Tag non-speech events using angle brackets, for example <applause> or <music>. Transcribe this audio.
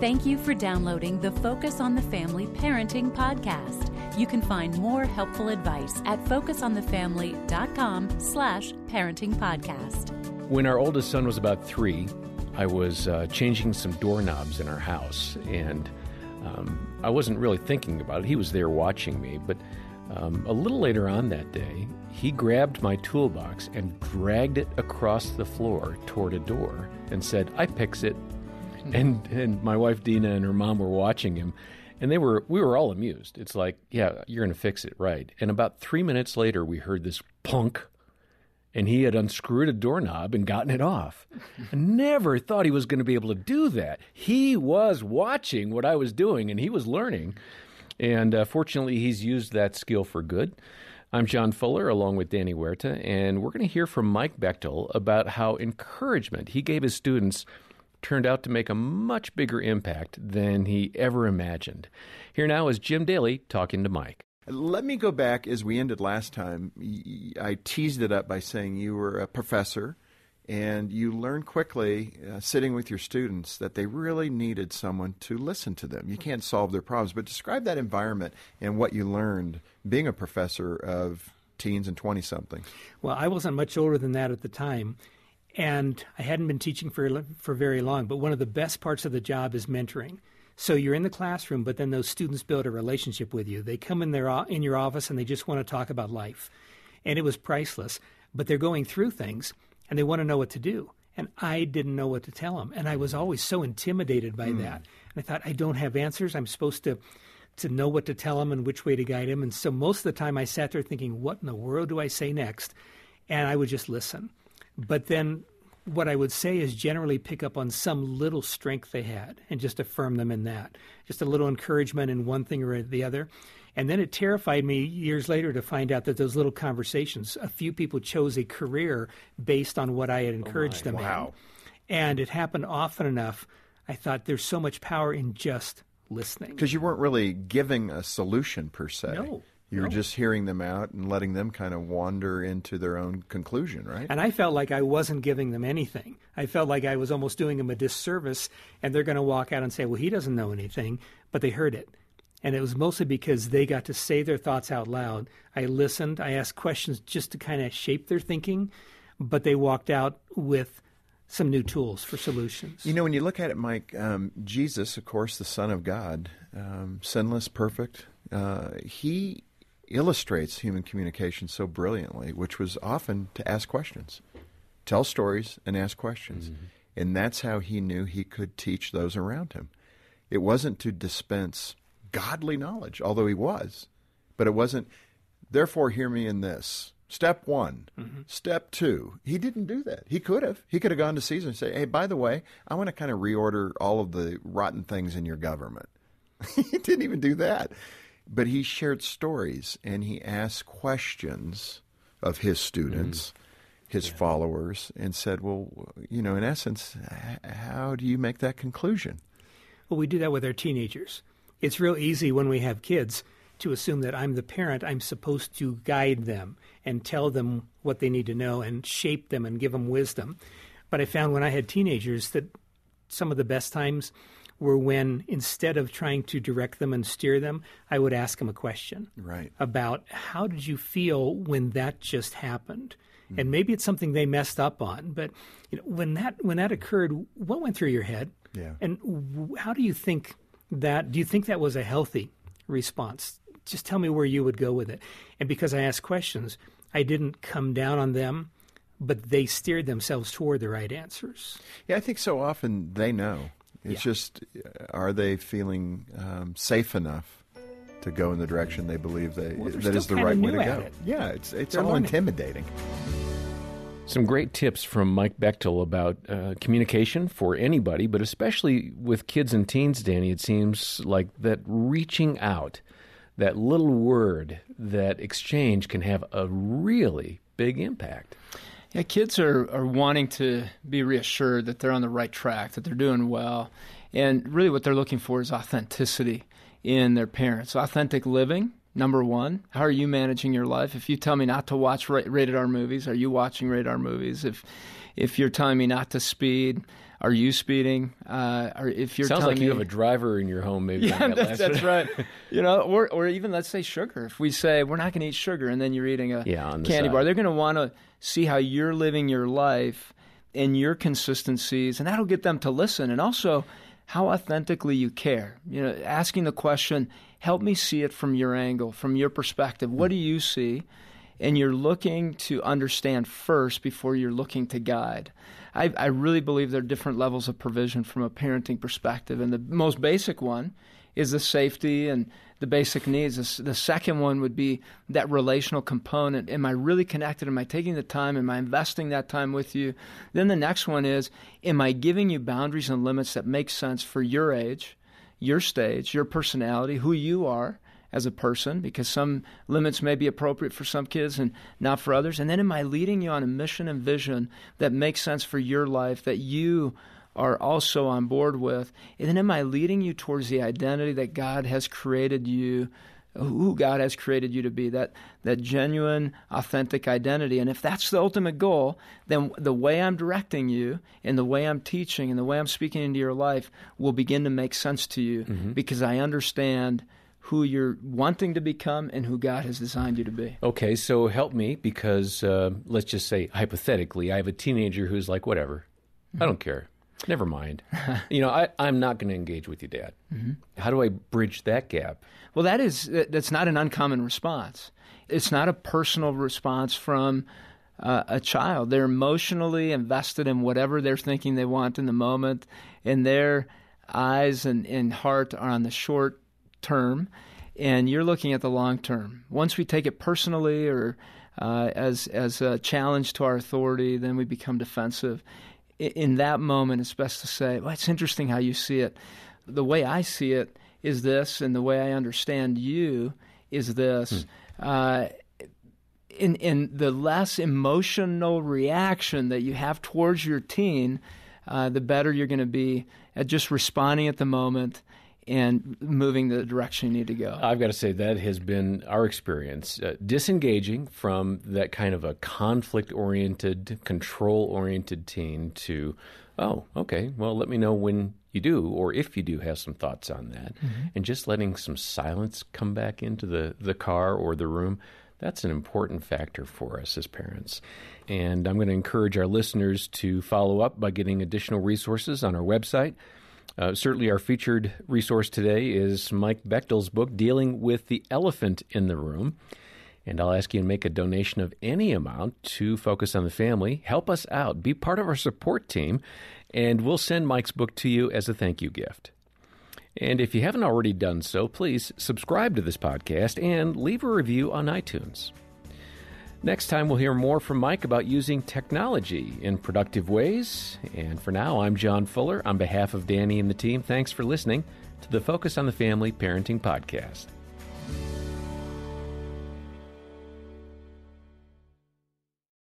Thank you for downloading the Focus on the Family Parenting Podcast. You can find more helpful advice at focusonthefamily.com slash parenting podcast. When our oldest son was about three, I was uh, changing some doorknobs in our house, and um, I wasn't really thinking about it. He was there watching me, but um, a little later on that day, he grabbed my toolbox and dragged it across the floor toward a door and said, I picks it. <laughs> And, and my wife Dina and her mom were watching him, and they were we were all amused. It's like, yeah, you're going to fix it, right? And about three minutes later, we heard this punk, and he had unscrewed a doorknob and gotten it off. I <laughs> never thought he was going to be able to do that. He was watching what I was doing, and he was learning. And uh, fortunately, he's used that skill for good. I'm John Fuller, along with Danny Huerta, and we're going to hear from Mike Bechtle about how encouragement he gave his students turned out to make a much bigger impact than he ever imagined. Here now is Jim Daly talking to Mike. Let me go back as we ended last time. I teased it up by saying you were a professor and you learned quickly uh, sitting with your students that they really needed someone to listen to them. You can't solve their problems, but describe that environment and what you learned being a professor of teens and 20 somethings. Well, I wasn't much older than that at the time, and I hadn't been teaching for for very long. But one of the best parts of the job is mentoring. So you're in the classroom, but then those students build a relationship with you. They come in their in your office and they just want to talk about life, and it was priceless. But they're going through things and they want to know what to do. And I didn't know what to tell them, and I was always so intimidated by mm. that. And I thought I don't have answers. I'm supposed to to know what to tell them and which way to guide them. And so most of the time I sat there thinking, what in the world do I say next? And I would just listen. But then what I would say is generally pick up on some little strength they had and just affirm them in that. Just a little encouragement in one thing or the other. And then it terrified me years later to find out that those little conversations, a few people chose a career based on what I had oh, encouraged oh them wow. in. And it happened often enough. I thought there's so much power in just listening. Because you weren't really giving a solution per se. No. You were just hearing them out and letting them kind of wander into their own conclusion, right? And I felt like I wasn't giving them anything. I felt like I was almost doing them a disservice, and they're going to walk out and say, well, he doesn't know anything, but they heard it. And it was mostly because they got to say their thoughts out loud. I listened, I asked questions just to kind of shape their thinking, but they walked out with some new tools for solutions. You know, when you look at it, Mike, um, Jesus, of course, the Son of God, um, sinless, perfect, uh, he illustrates human communication so brilliantly, which was often to ask questions, tell stories, and ask questions. Mm-hmm. And that's how he knew he could teach those around him. It wasn't to dispense godly knowledge, although he was, but it wasn't, therefore, hear me in this. Step one. Mm-hmm. Step two. He didn't do that. He could have. He could have gone to Caesar and say, hey, by the way, I want to kind of reorder all of the rotten things in your government. <laughs> he didn't even do that. But he shared stories and he asked questions of his students, mm his yeah. followers, and said, Well, you know, in essence, how do you make that conclusion? Well, we do that with our teenagers. It's real easy when we have kids to assume that I'm the parent, I'm supposed to guide them and tell them what they need to know and shape them and give them wisdom. But I found when I had teenagers that some of the best times were when instead of trying to direct them and steer them, I would ask them a question right. about how did you feel when that just happened? Mm-hmm. And maybe it's something they messed up on, but you know, when that when that occurred, what went through your head? Yeah. And how do you think that? Do you think that was a healthy response? Just tell me where you would go with it. And because I asked questions, I didn't come down on them but they steered themselves toward the right answers. Yeah, I think so often they know. It's yeah. just, are they feeling um, safe enough to go in the direction they believe they well, that is the right way to go? It. Yeah, it's it's all learning. intimidating. Some great tips from Mike Bechtle about uh, communication for anybody, but especially with kids and teens, Danny. It seems like that reaching out, that little word, that exchange can have a really big impact. Yeah, kids are, are wanting to be reassured that they're on the right track, that they're doing well. And really, what they're looking for is authenticity in their parents. Authentic living, number one. How are you managing your life? If you tell me not to watch rated R movies, are you watching rated R movies? If if you're telling me not to speed, Are you speeding? Uh, or if you're sounds like me, you have a driver in your home, maybe. Yeah, that that's, <laughs> right. You know, or or even let's say sugar. If we say we're not going to eat sugar, and then you're eating a yeah, candy side. bar, they're going to want to see how you're living your life and your consistencies, and that'll get them to listen. And also, how authentically you care. You know, asking the question, help me see it from your angle, from your perspective. What do you see? And you're looking to understand first before you're looking to guide. I, I really believe there are different levels of provision from a parenting perspective. And the most basic one is the safety and the basic needs. The second one would be that relational component. Am I really connected? Am I taking the time? Am I investing that time with you? Then the next one is Am I giving you boundaries and limits that make sense for your age, your stage, your personality, who you are? As a person because some limits may be appropriate for some kids and not for others? And then am I leading you on a mission and vision that makes sense for your life that you are also on board with? And then am I leading you towards the identity that God has created you? Who God has created you to be, that, that genuine, authentic identity. And if that's the ultimate goal, then the way I'm directing you and the way I'm teaching and the way I'm speaking into your life will begin to make sense to you mm-hmm. because I understand who you're wanting to become and who God has designed you to be. Okay, so help me because uh, let's just say hypothetically, I have a teenager who's like, whatever, mm-hmm. I don't care. Never mind. <laughs> you know, I, I'm not going to engage with you, Dad. Mm-hmm. How do I bridge that gap? Well, that is that's not an uncommon response. It's not a personal response from uh, a child. They're emotionally invested in whatever they're thinking they want in the moment, and their eyes and, and heart are on the short term, and you're looking at the long term. Once we take it personally or uh, as as a challenge to our authority, then we become defensive. In, that moment, it's best to say, "Well, it's interesting how you see it. The way I see it is this, and the way I understand you is this." Hmm. Uh, in in the less emotional reaction that you have towards your teen, uh, the better you're going to be at just responding at the moment and moving the direction you need to go. I've got to say that has been our experience. Uh, disengaging from that kind of a conflict oriented, control oriented teen to, oh, okay, well, let me know when you do or if you do have some thoughts on that. Mm-hmm. And just letting some silence come back into the, the car or the room. That's an important factor for us as parents. And I'm going to encourage our listeners to follow up by getting additional resources on our website. Uh, certainly, our featured resource today is Mike Bechtle's book, Dealing with the Elephant in the Room. And I'll ask you to make a donation of any amount to Focus on the Family. Help us out, be part of our support team, and we'll send Mike's book to you as a thank you gift. And if you haven't already done so, please subscribe to this podcast and leave a review on iTunes. Next time, we'll hear more from Mike about using technology in productive ways. And for now, I'm John Fuller. On behalf of Danny and the team, thanks for listening to the Focus on the Family Parenting Podcast.